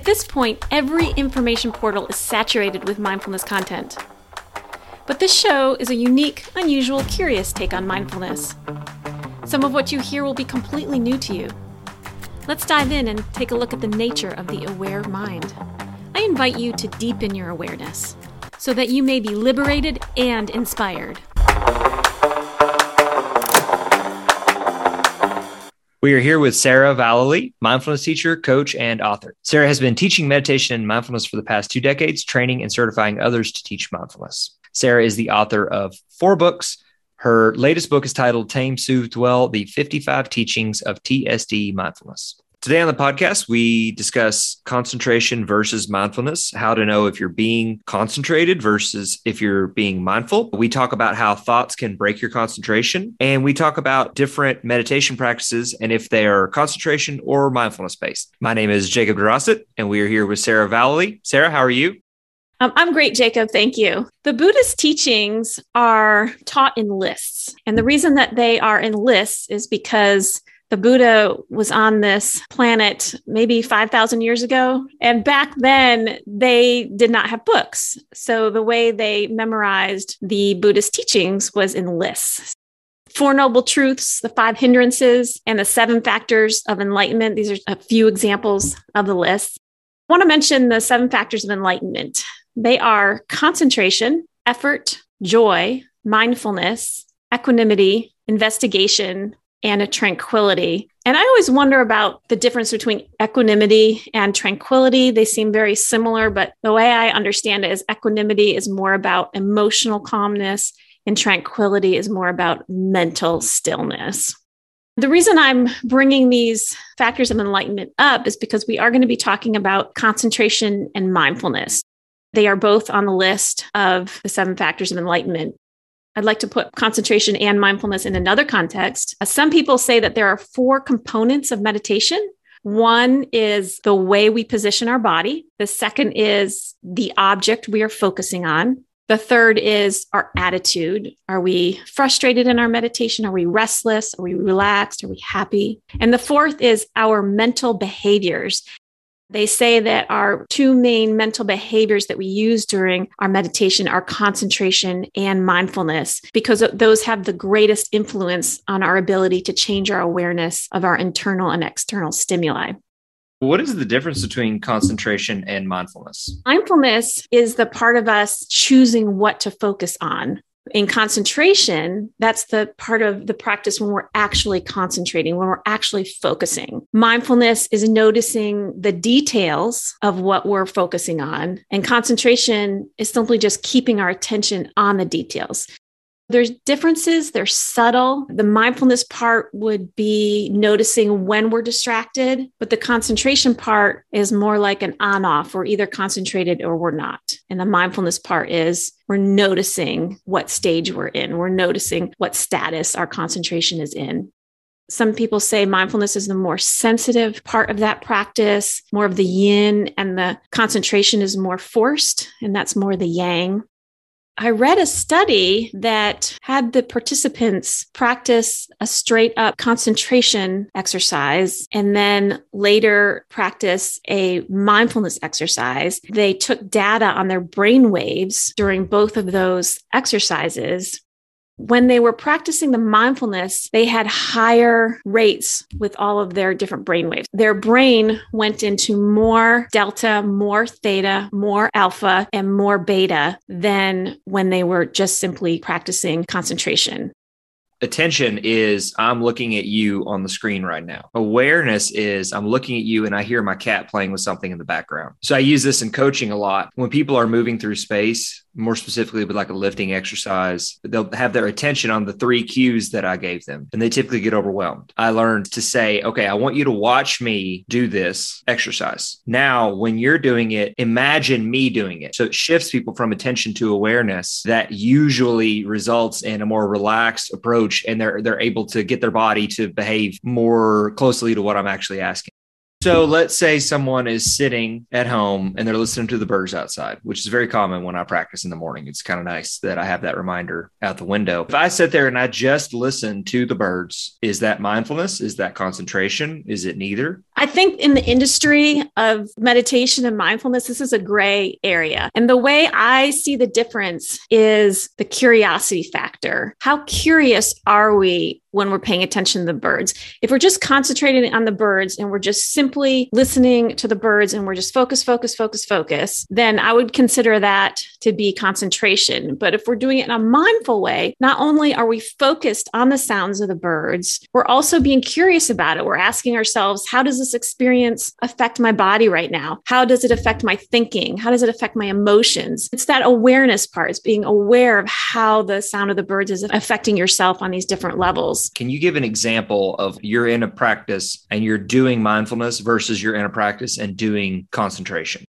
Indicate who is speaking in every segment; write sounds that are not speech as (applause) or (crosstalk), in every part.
Speaker 1: At this point, every information portal is saturated with mindfulness content. But this show is a unique, unusual, curious take on mindfulness. Some of what you hear will be completely new to you. Let's dive in and take a look at the nature of the aware mind. I invite you to deepen your awareness so that you may be liberated and inspired.
Speaker 2: We are here with Sarah Vallely, mindfulness teacher, coach, and author. Sarah has been teaching meditation and mindfulness for the past two decades, training and certifying others to teach mindfulness. Sarah is the author of four books. Her latest book is titled Tame, Soothe, Dwell The 55 Teachings of TSD Mindfulness. Today on the podcast, we discuss concentration versus mindfulness, how to know if you're being concentrated versus if you're being mindful. We talk about how thoughts can break your concentration, and we talk about different meditation practices and if they are concentration or mindfulness based. My name is Jacob Derossett, and we are here with Sarah Vallely. Sarah, how are you?
Speaker 1: Um, I'm great, Jacob. Thank you. The Buddhist teachings are taught in lists. And the reason that they are in lists is because the Buddha was on this planet maybe 5,000 years ago. And back then, they did not have books. So the way they memorized the Buddhist teachings was in lists. Four Noble Truths, the Five Hindrances, and the Seven Factors of Enlightenment. These are a few examples of the list. I want to mention the seven factors of enlightenment. They are concentration, effort, joy, mindfulness, equanimity, investigation, and a tranquility. And I always wonder about the difference between equanimity and tranquility. They seem very similar, but the way I understand it is equanimity is more about emotional calmness, and tranquility is more about mental stillness. The reason I'm bringing these factors of enlightenment up is because we are going to be talking about concentration and mindfulness. They are both on the list of the seven factors of enlightenment. I'd like to put concentration and mindfulness in another context. Uh, some people say that there are four components of meditation. One is the way we position our body. The second is the object we are focusing on. The third is our attitude. Are we frustrated in our meditation? Are we restless? Are we relaxed? Are we happy? And the fourth is our mental behaviors. They say that our two main mental behaviors that we use during our meditation are concentration and mindfulness, because those have the greatest influence on our ability to change our awareness of our internal and external stimuli.
Speaker 2: What is the difference between concentration and mindfulness?
Speaker 1: Mindfulness is the part of us choosing what to focus on in concentration, that's the part of the practice when we're actually concentrating, when we're actually focusing. Mindfulness is noticing the details of what we're focusing on. And concentration is simply just keeping our attention on the details. There's differences, they're subtle. The mindfulness part would be noticing when we're distracted, but the concentration part is more like an on off. We're either concentrated or we're not. And the mindfulness part is we're noticing what stage we're in, we're noticing what status our concentration is in. Some people say mindfulness is the more sensitive part of that practice, more of the yin, and the concentration is more forced, and that's more the yang. I read a study that had the participants practice a straight up concentration exercise and then later practice a mindfulness exercise. They took data on their brain waves during both of those exercises when they were practicing the mindfulness, they had higher rates with all of their different brain waves. Their brain went into more delta, more theta, more alpha, and more beta than when they were just simply practicing concentration
Speaker 2: attention is I'm looking at you on the screen right now. Awareness is I'm looking at you and I hear my cat playing with something in the background. So I use this in coaching a lot. When people are moving through space, more specifically with like a lifting exercise, they'll have their attention on the three cues that I gave them and they typically get overwhelmed. I learned to say, okay, I want you to watch me do this exercise. Now, when you're doing it, imagine me doing it. So it shifts people from attention to awareness that usually results in a more relaxed approach and they're they're able to get their body to behave more closely to what I'm actually asking. So let's say someone is sitting at home and they're listening to the birds outside, which is very common when I practice in the morning. It's kind of nice that I have that reminder out the window. If I sit there and I just listen to the birds, is that mindfulness? Is that concentration? Is it neither?
Speaker 1: I think in the industry of meditation and mindfulness, this is a gray area. And the way I see the difference is the curiosity factor. How curious are we when we're paying attention to the birds. If we're just concentrating on the birds and we're just simply listening to the birds and we're just focus, focus, focus, focus, then I would consider that to be concentration. But if we're doing it in a mindful way, not only are we focused on the sounds of the birds, we're also being curious about it. We're asking ourselves, how does this experience affect my body right now? How does it affect my thinking? How does it affect my emotions? It's that awareness part, it's being aware of how the sound of the birds is affecting yourself on these different levels.
Speaker 2: Can you give an example of you're in a practice and you're doing mindfulness versus you're in a practice and doing concentration?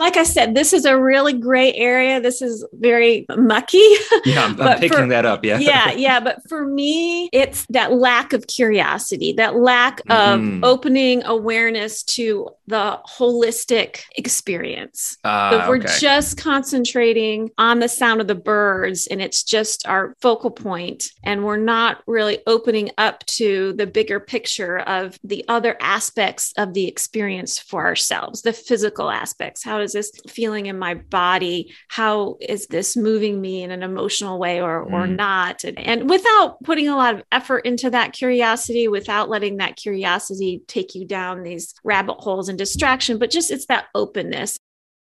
Speaker 1: Like I said, this is a really gray area. This is very mucky. (laughs)
Speaker 2: Yeah, I'm, (laughs) I'm picking for, that up. Yeah.
Speaker 1: yeah. (laughs) Yeah. But for me, it's that lack of curiosity, that lack of mm. opening awareness to the holistic experience. Uh, we're okay. just concentrating on the sound of the birds and it's just our focal point, and we're not really opening up to the bigger picture of the other aspects of the experience for ourselves, the physical aspects. How does is this feeling in my body? How is this moving me in an emotional way or, mm. or not? And, and without putting a lot of effort into that curiosity, without letting that curiosity take you down these rabbit holes and distraction, but just it's that openness.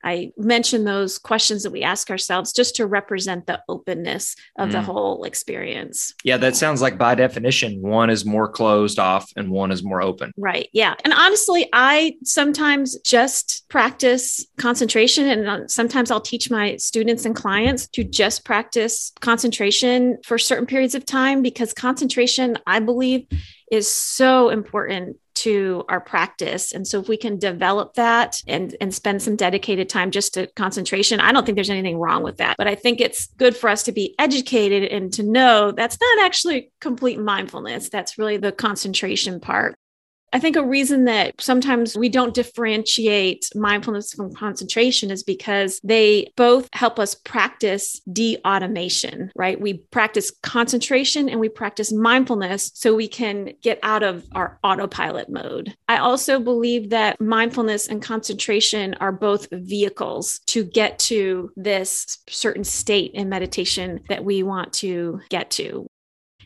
Speaker 1: I mention those questions that we ask ourselves just to represent the openness of mm. the whole experience.
Speaker 2: Yeah, that sounds like by definition, one is more closed off and one is more open.
Speaker 1: Right. Yeah. And honestly, I sometimes just practice concentration, and uh, sometimes I'll teach my students and clients to just practice concentration for certain periods of time because concentration, I believe, is so important to our practice. And so if we can develop that and, and spend some dedicated time just to concentration, I don't think there's anything wrong with that. But I think it's good for us to be educated and to know that's not actually complete mindfulness. That's really the concentration part. I think a reason that sometimes we don't differentiate mindfulness from concentration is because they both help us practice de automation, right? We practice concentration and we practice mindfulness so we can get out of our autopilot mode. I also believe that mindfulness and concentration are both vehicles to get to this certain state in meditation that we want to get to.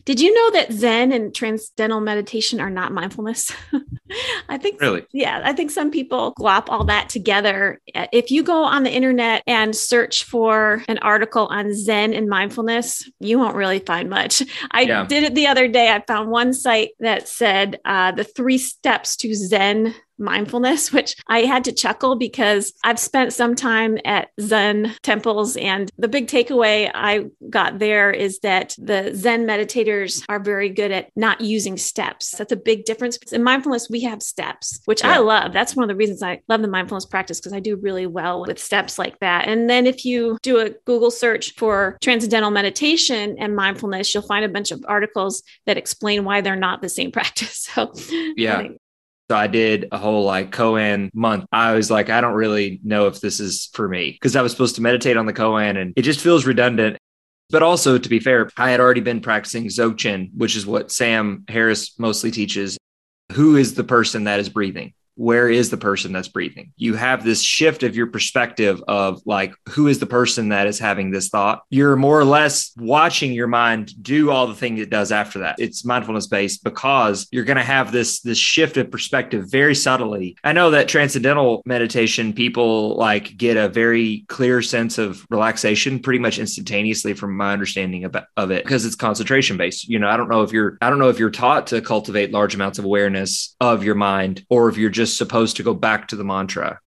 Speaker 1: Did you know that Zen and transcendental meditation are not mindfulness? (laughs) I think
Speaker 2: really,
Speaker 1: yeah, I think some people glop all that together. If you go on the internet and search for an article on Zen and mindfulness, you won't really find much. I yeah. did it the other day. I found one site that said uh, the three steps to Zen mindfulness, (laughs) which I had to chuckle because I've spent some time at Zen temples. And the big takeaway I got there is that the Zen meditators are very good at not using steps. That's a big difference. In mindfulness, we have steps, which yeah. I love. That's one of the reasons I love the mindfulness practice because I do really well with steps like that. And then if you do a Google search for transcendental meditation and mindfulness, you'll find a bunch of articles that explain why they're not the same (laughs) practice. So,
Speaker 2: yeah. So I did a whole like koan month. I was like, I don't really know if this is for me because I was supposed to meditate on the koan and it just feels redundant. But also, to be fair, I had already been practicing Dzogchen, which is what Sam Harris mostly teaches. Who is the person that is breathing? Where is the person that's breathing? You have this shift of your perspective of like, who is the person that is having this thought? You're more or less watching your mind do all the things it does after that. It's mindfulness based because you're going to have this, this shift of perspective very subtly. I know that transcendental meditation, people like get a very clear sense of relaxation pretty much instantaneously from my understanding of, of it because it's concentration based. You know, I don't know if you're, I don't know if you're taught to cultivate large amounts of awareness of your mind or if you're just just supposed to go back to the mantra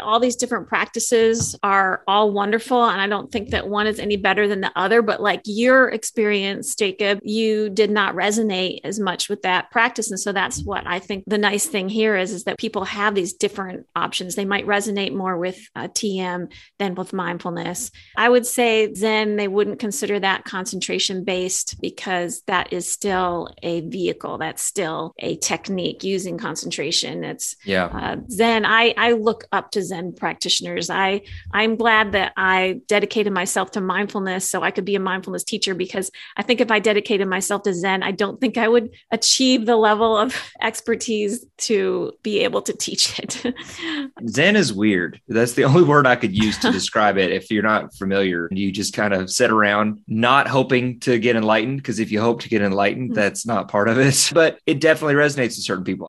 Speaker 1: all these different practices are all wonderful. And I don't think that one is any better than the other. But like your experience, Jacob, you did not resonate as much with that practice. And so that's what I think the nice thing here is, is that people have these different options. They might resonate more with uh, TM than with mindfulness. I would say Zen, they wouldn't consider that concentration based because that is still a vehicle. That's still a technique using concentration. It's
Speaker 2: yeah.
Speaker 1: Uh, Zen. I, I look up to to Zen practitioners. I I'm glad that I dedicated myself to mindfulness so I could be a mindfulness teacher because I think if I dedicated myself to Zen, I don't think I would achieve the level of (laughs) expertise to be able to teach it. (laughs)
Speaker 2: Zen is weird. That's the (laughs) only word I could use to describe it. If you're not familiar, you just kind of sit around not hoping to get enlightened because if you hope to get enlightened, mm-hmm. that's not part of it. But it definitely resonates with certain people.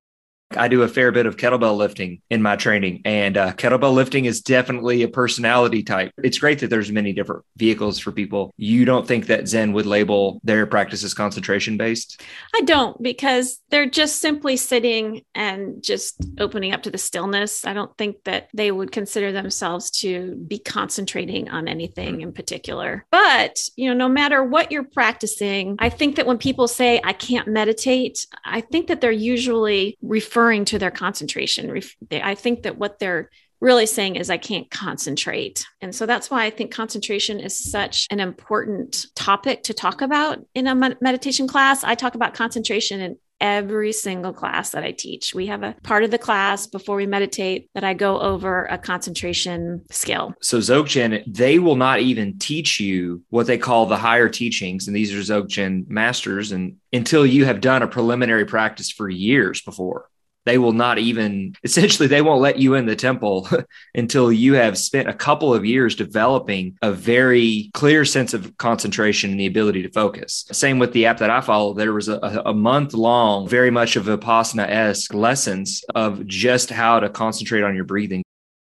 Speaker 2: I do a fair bit of kettlebell lifting in my training, and uh, kettlebell lifting is definitely a personality type. It's great that there's many different vehicles for people. You don't think that Zen would label their practices concentration based?
Speaker 1: I don't because they're just simply sitting and just opening up to the stillness. I don't think that they would consider themselves to be concentrating on anything in particular. But, you know, no matter what you're practicing, I think that when people say, I can't meditate, I think that they're usually referring referring to their concentration. I think that what they're really saying is I can't concentrate. And so that's why I think concentration is such an important topic to talk about in a meditation class. I talk about concentration in every single class that I teach. We have a part of the class before we meditate that I go over a concentration skill.
Speaker 2: So Dzogchen, they will not even teach you what they call the higher teachings, and these are Dzogchen masters, and until you have done a preliminary practice for years before they will not even essentially they won't let you in the temple (laughs) until you have spent a couple of years developing a very clear sense of concentration and the ability to focus. Same with the app that i follow. There was a, a month long very much of a vipassana-esque lessons of just how to concentrate on your breathing.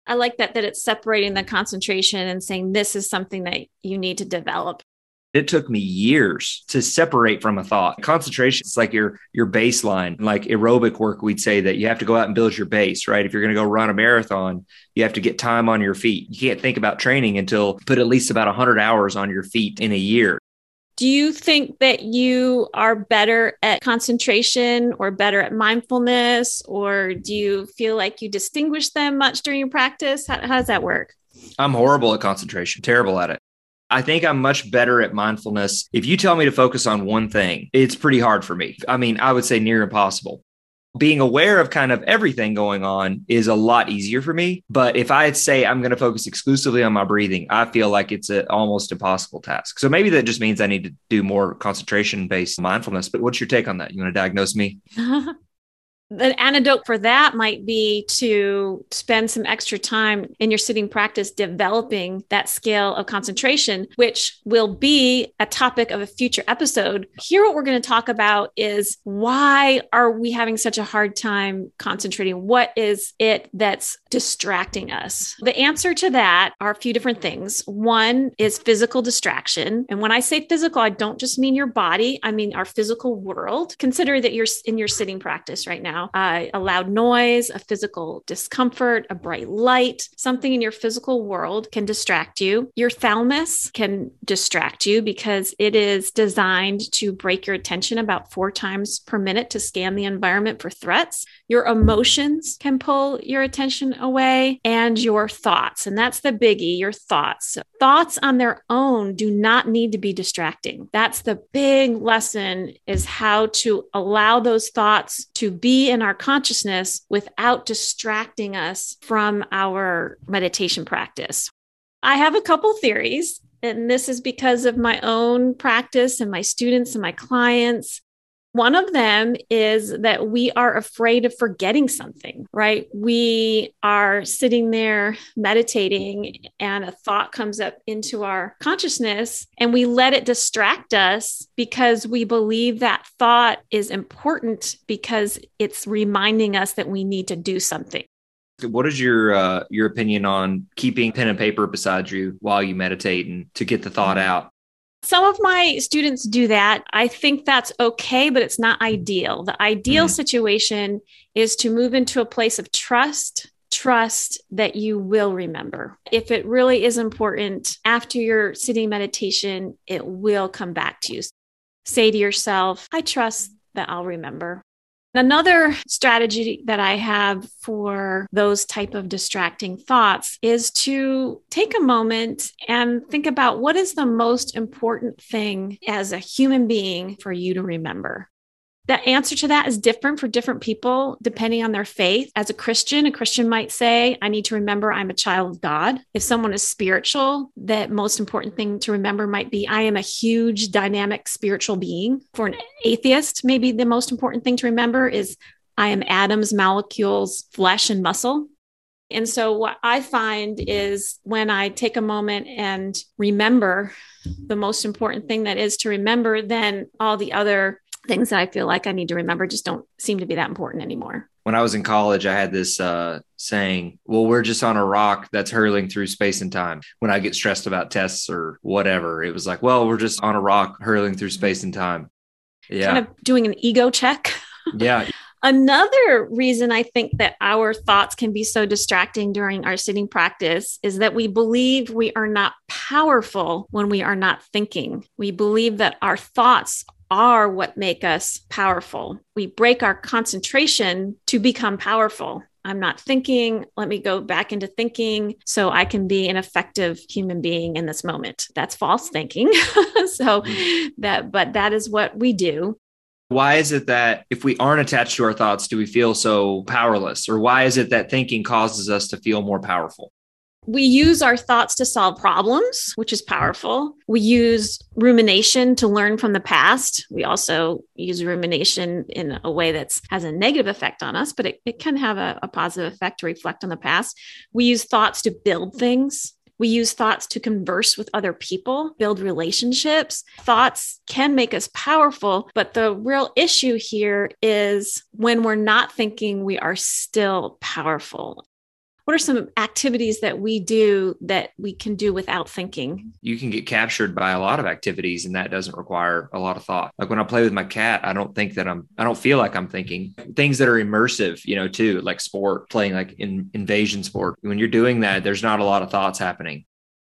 Speaker 1: I like that that it's separating the concentration and saying this is something that you need to develop.
Speaker 2: It took me years to separate from a thought. Concentration is like your your baseline. Like aerobic work, we'd say that you have to go out and build your base, right? If you're going to go run a marathon, you have to get time on your feet. You can't think about training until put at least about 100 hours on your feet in a year.
Speaker 1: Do you think that you are better at concentration or better at mindfulness, or do you feel like you distinguish them much during your practice? How, how does that work?
Speaker 2: I'm horrible at concentration, terrible at it. I think I'm much better at mindfulness. If you tell me to focus on one thing, it's pretty hard for me. I mean, I would say near impossible. Being aware of kind of everything going on is a lot easier for me. But if I say I'm going to focus exclusively on my breathing, I feel like it's an almost impossible task. So maybe that just means I need to do more concentration based mindfulness. But what's your take on that? You want to diagnose me? (laughs)
Speaker 1: the antidote for that might be to spend some extra time in your sitting practice developing that scale of concentration, which will be a topic of a future episode. Here, what we're going to talk about is why are we having such a hard time concentrating? What is it that's distracting us? The answer to that are a few different things. One is physical distraction. And when I say physical, I don't just mean your body, I mean our physical world. Consider that you're in your sitting practice right now. Uh, a loud noise, a physical discomfort, a bright light, something in your physical world can distract you. Your thalamus can distract you because it is designed to break your attention about four times per minute to scan the environment for threats. Your emotions can pull your attention away and your thoughts. And that's the biggie your thoughts. Thoughts on their own do not need to be distracting. That's the big lesson is how to allow those thoughts to be in our consciousness without distracting us from our meditation practice. I have a couple theories, and this is because of my own practice and my students and my clients. One of them is that we are afraid of forgetting something, right? We are sitting there meditating and a thought comes up into our consciousness and we let it distract us because we believe that thought is important because it's reminding us that we need to do something.
Speaker 2: What is your uh, your opinion on keeping pen and paper beside you while you meditate and to get the thought out?
Speaker 1: Some of my students do that. I think that's okay, but it's not ideal. The ideal mm-hmm. situation is to move into a place of trust, trust that you will remember. If it really is important after your sitting meditation, it will come back to you. Say to yourself, I trust that I'll remember. Another strategy that I have for those type of distracting thoughts is to take a moment and think about what is the most important thing as a human being for you to remember. The answer to that is different for different people depending on their faith. As a Christian, a Christian might say, I need to remember I'm a child of God. If someone is spiritual, the most important thing to remember might be I am a huge, dynamic spiritual being. For an atheist, maybe the most important thing to remember is I am atoms, molecules, flesh, and muscle. And so, what I find is when I take a moment and remember the most important thing that is to remember, then all the other things that I feel like I need to remember just don't seem to be that important anymore.
Speaker 2: When I was in college, I had this uh, saying, Well, we're just on a rock that's hurling through space and time. When I get stressed about tests or whatever, it was like, Well, we're just on a rock hurling through space and time.
Speaker 1: Yeah. Kind of doing an ego check. (laughs)
Speaker 2: yeah.
Speaker 1: Another reason I think that our thoughts can be so distracting during our sitting practice is that we believe we are not powerful when we are not thinking. We believe that our thoughts are what make us powerful. We break our concentration to become powerful. I'm not thinking. Let me go back into thinking so I can be an effective human being in this moment. That's false thinking. (laughs) so mm-hmm. that, but that is what we do.
Speaker 2: Why is it that if we aren't attached to our thoughts, do we feel so powerless? Or why is it that thinking causes us to feel more powerful?
Speaker 1: We use our thoughts to solve problems, which is powerful. We use rumination to learn from the past. We also use rumination in a way that has a negative effect on us, but it, it can have a, a positive effect to reflect on the past. We use thoughts to build things. We use thoughts to converse with other people, build relationships. Thoughts can make us powerful, but the real issue here is when we're not thinking, we are still powerful what are some activities that we do that we can do without thinking?
Speaker 2: You can get captured by a lot of activities and that doesn't require a lot of thought. Like when I play with my cat, I don't think that I'm I don't feel like I'm thinking. Things that are immersive, you know, too, like sport, playing like in invasion sport. When you're doing that, there's not a lot of thoughts happening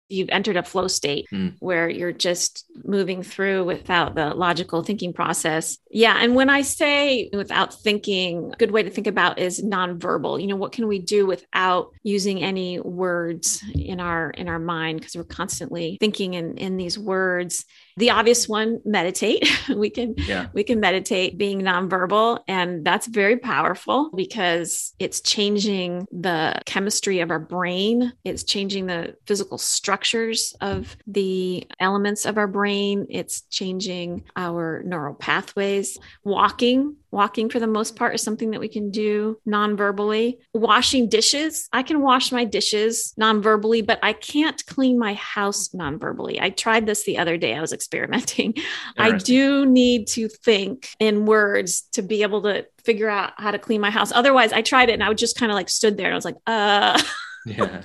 Speaker 1: you've entered a flow state mm. where you're just moving through without the logical thinking process. Yeah. And when I say without thinking, a good way to think about is nonverbal. You know, what can we do without using any words in our in our mind? Because we're constantly thinking in, in these words the obvious one meditate. (laughs) We can yeah. we can meditate being nonverbal and that's very powerful because it's changing the chemistry of our brain. It's changing the physical structures of the elements of our brain. It's changing our neural pathways. Walking Walking, for the most part, is something that we can do non verbally. Washing dishes, I can wash my dishes non verbally, but I can't clean my house non verbally. I tried this the other day. I was experimenting. (laughs) I do need to think in words to be able to figure out how to clean my house. Otherwise, I tried it and I would just kind of like stood there and I was like, uh, (laughs) yeah.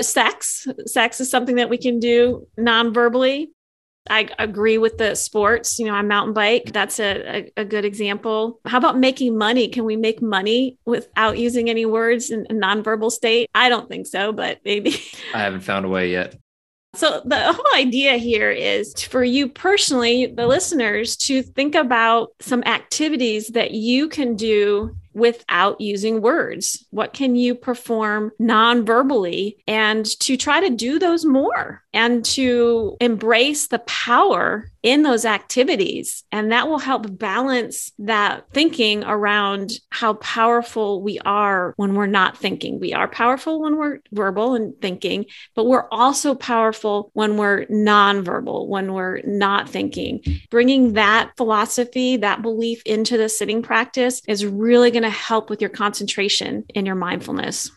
Speaker 1: sex sex is something that we can do non-verbally I agree with the sports. You know, I mountain bike. That's a, a, a, good example. How about making money? Can we make money without using any words in a nonverbal state? I don't think so, but maybe. (laughs)
Speaker 2: I haven't found a way yet.
Speaker 1: So, the whole idea here is for you personally, the listeners, to think about some activities that you can do without using words? What can you perform non verbally? And to try to do those more and to embrace the power in those activities. And that will help balance that thinking around how powerful we are when we're not thinking. We are powerful when we're verbal and thinking, but we're also powerful when we're nonverbal, when we're not thinking. Bringing that philosophy, that belief into the sitting practice is really going to help with your concentration and your mindfulness.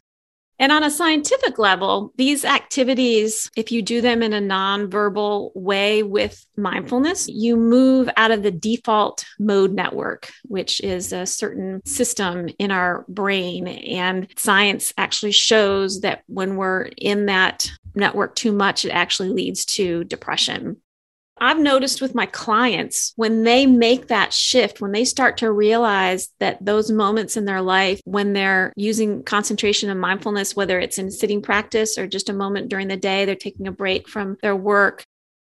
Speaker 1: And on a scientific level, these activities, if you do them in a nonverbal way with mindfulness, you move out of the default mode network, which is a certain system in our brain. And science actually shows that when we're in that network too much, it actually leads to depression. I've noticed with my clients when they make that shift, when they start to realize that those moments in their life when they're using concentration and mindfulness, whether it's in sitting practice or just a moment during the day, they're taking a break from their work,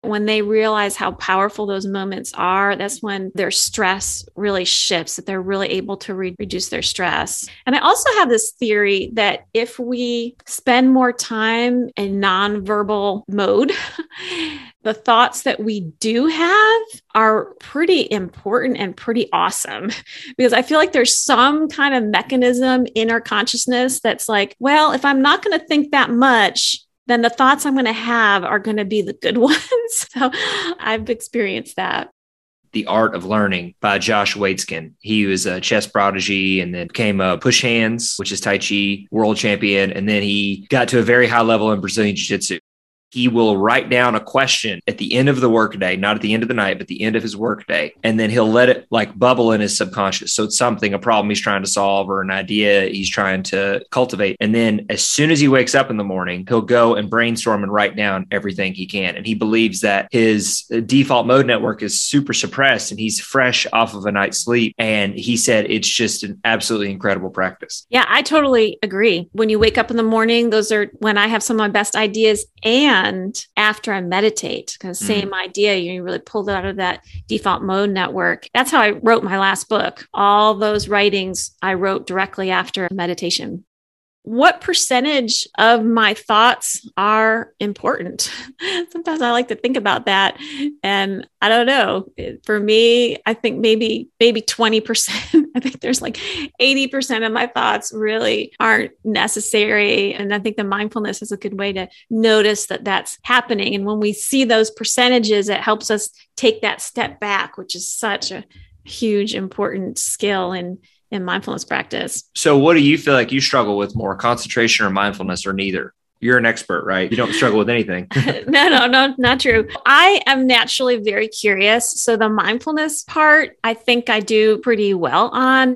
Speaker 1: when they realize how powerful those moments are, that's when their stress really shifts, that they're really able to re- reduce their stress. And I also have this theory that if we spend more time in nonverbal mode, (laughs) the thoughts that we do have are pretty important and pretty awesome (laughs) because I feel like there's some kind of mechanism in our consciousness that's like, well, if I'm not going to think that much, then the thoughts I'm going to have are going to be the good (laughs) ones. so I've experienced that.
Speaker 2: The Art of Learning by Josh Waitzkin. He was a chess prodigy and then became a push hands, which is Tai Chi world champion. And then he got to a very high level in Brazilian Jiu Jitsu he will write down a question at the end of the workday, not at the end of the night, but the end of his workday. And then he'll let it like bubble in his subconscious. So it's something, a problem he's trying to solve or an idea he's trying to cultivate. And then as soon as he wakes up in the morning, he'll go and brainstorm and write down everything he can. And he believes that his uh, default mode network is super suppressed and he's fresh off of a night's sleep. And he said it's just an absolutely incredible practice.
Speaker 1: Yeah, I totally agree. When you wake up in the morning, those are when I have some of my best ideas. And and after I meditate, because mm. same idea, you really pulled it out of that default mode network. That's how I wrote my last book. All those writings I wrote directly after meditation what percentage of my thoughts are important? (laughs) Sometimes I like to think about that. And I don't know. For me, I think maybe maybe 20%. (laughs) I think there's like 80% of my thoughts really aren't necessary. And I think the mindfulness is a good way to notice that that's happening. And when we see those percentages, it helps us take that step back, which is such a huge, important skill in in mindfulness practice.
Speaker 2: So, what do you feel like you struggle with more, concentration or mindfulness, or neither? You're an expert, right? You don't struggle with anything. (laughs)
Speaker 1: no, no, no, not true. I am naturally very curious. So, the mindfulness part, I think I do pretty well on.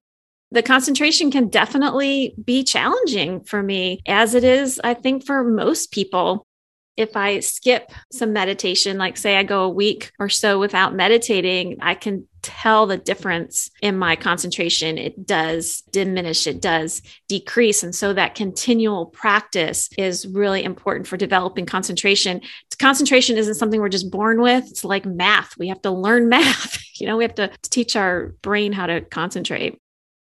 Speaker 1: The concentration can definitely be challenging for me, as it is, I think, for most people if I skip some meditation, like say I go a week or so without meditating, I can tell the difference in my concentration. It does diminish, it does decrease. And so that continual practice is really important for developing concentration. Concentration isn't something we're just born with, it's like math. We have to learn (laughs) math. You know, we have to teach our brain how to concentrate.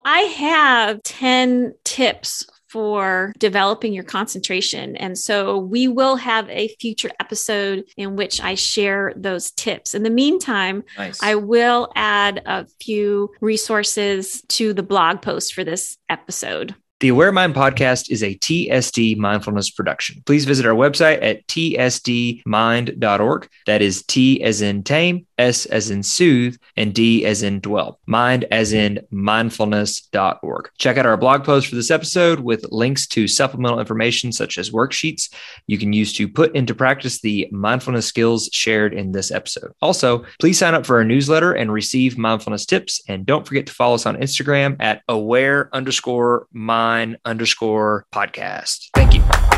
Speaker 1: I have 10 tips for developing your concentration. And so we will have a future episode in which I share those tips. In the meantime, nice. I will add a few resources to the blog post for this episode.
Speaker 2: The Aware Mind podcast is a TSD mindfulness production. Please visit our website at tsdmind.org. That is T as in tame, S as in soothe, and D as in dwell. Mind as in mindfulness.org. Check out our blog post for this episode with links to supplemental information such as worksheets you can use to put into practice the mindfulness skills shared in this episode. Also, please sign up for our newsletter and receive mindfulness tips. And don't forget to follow us on Instagram at aware underscore mind underscore podcast. Thank you.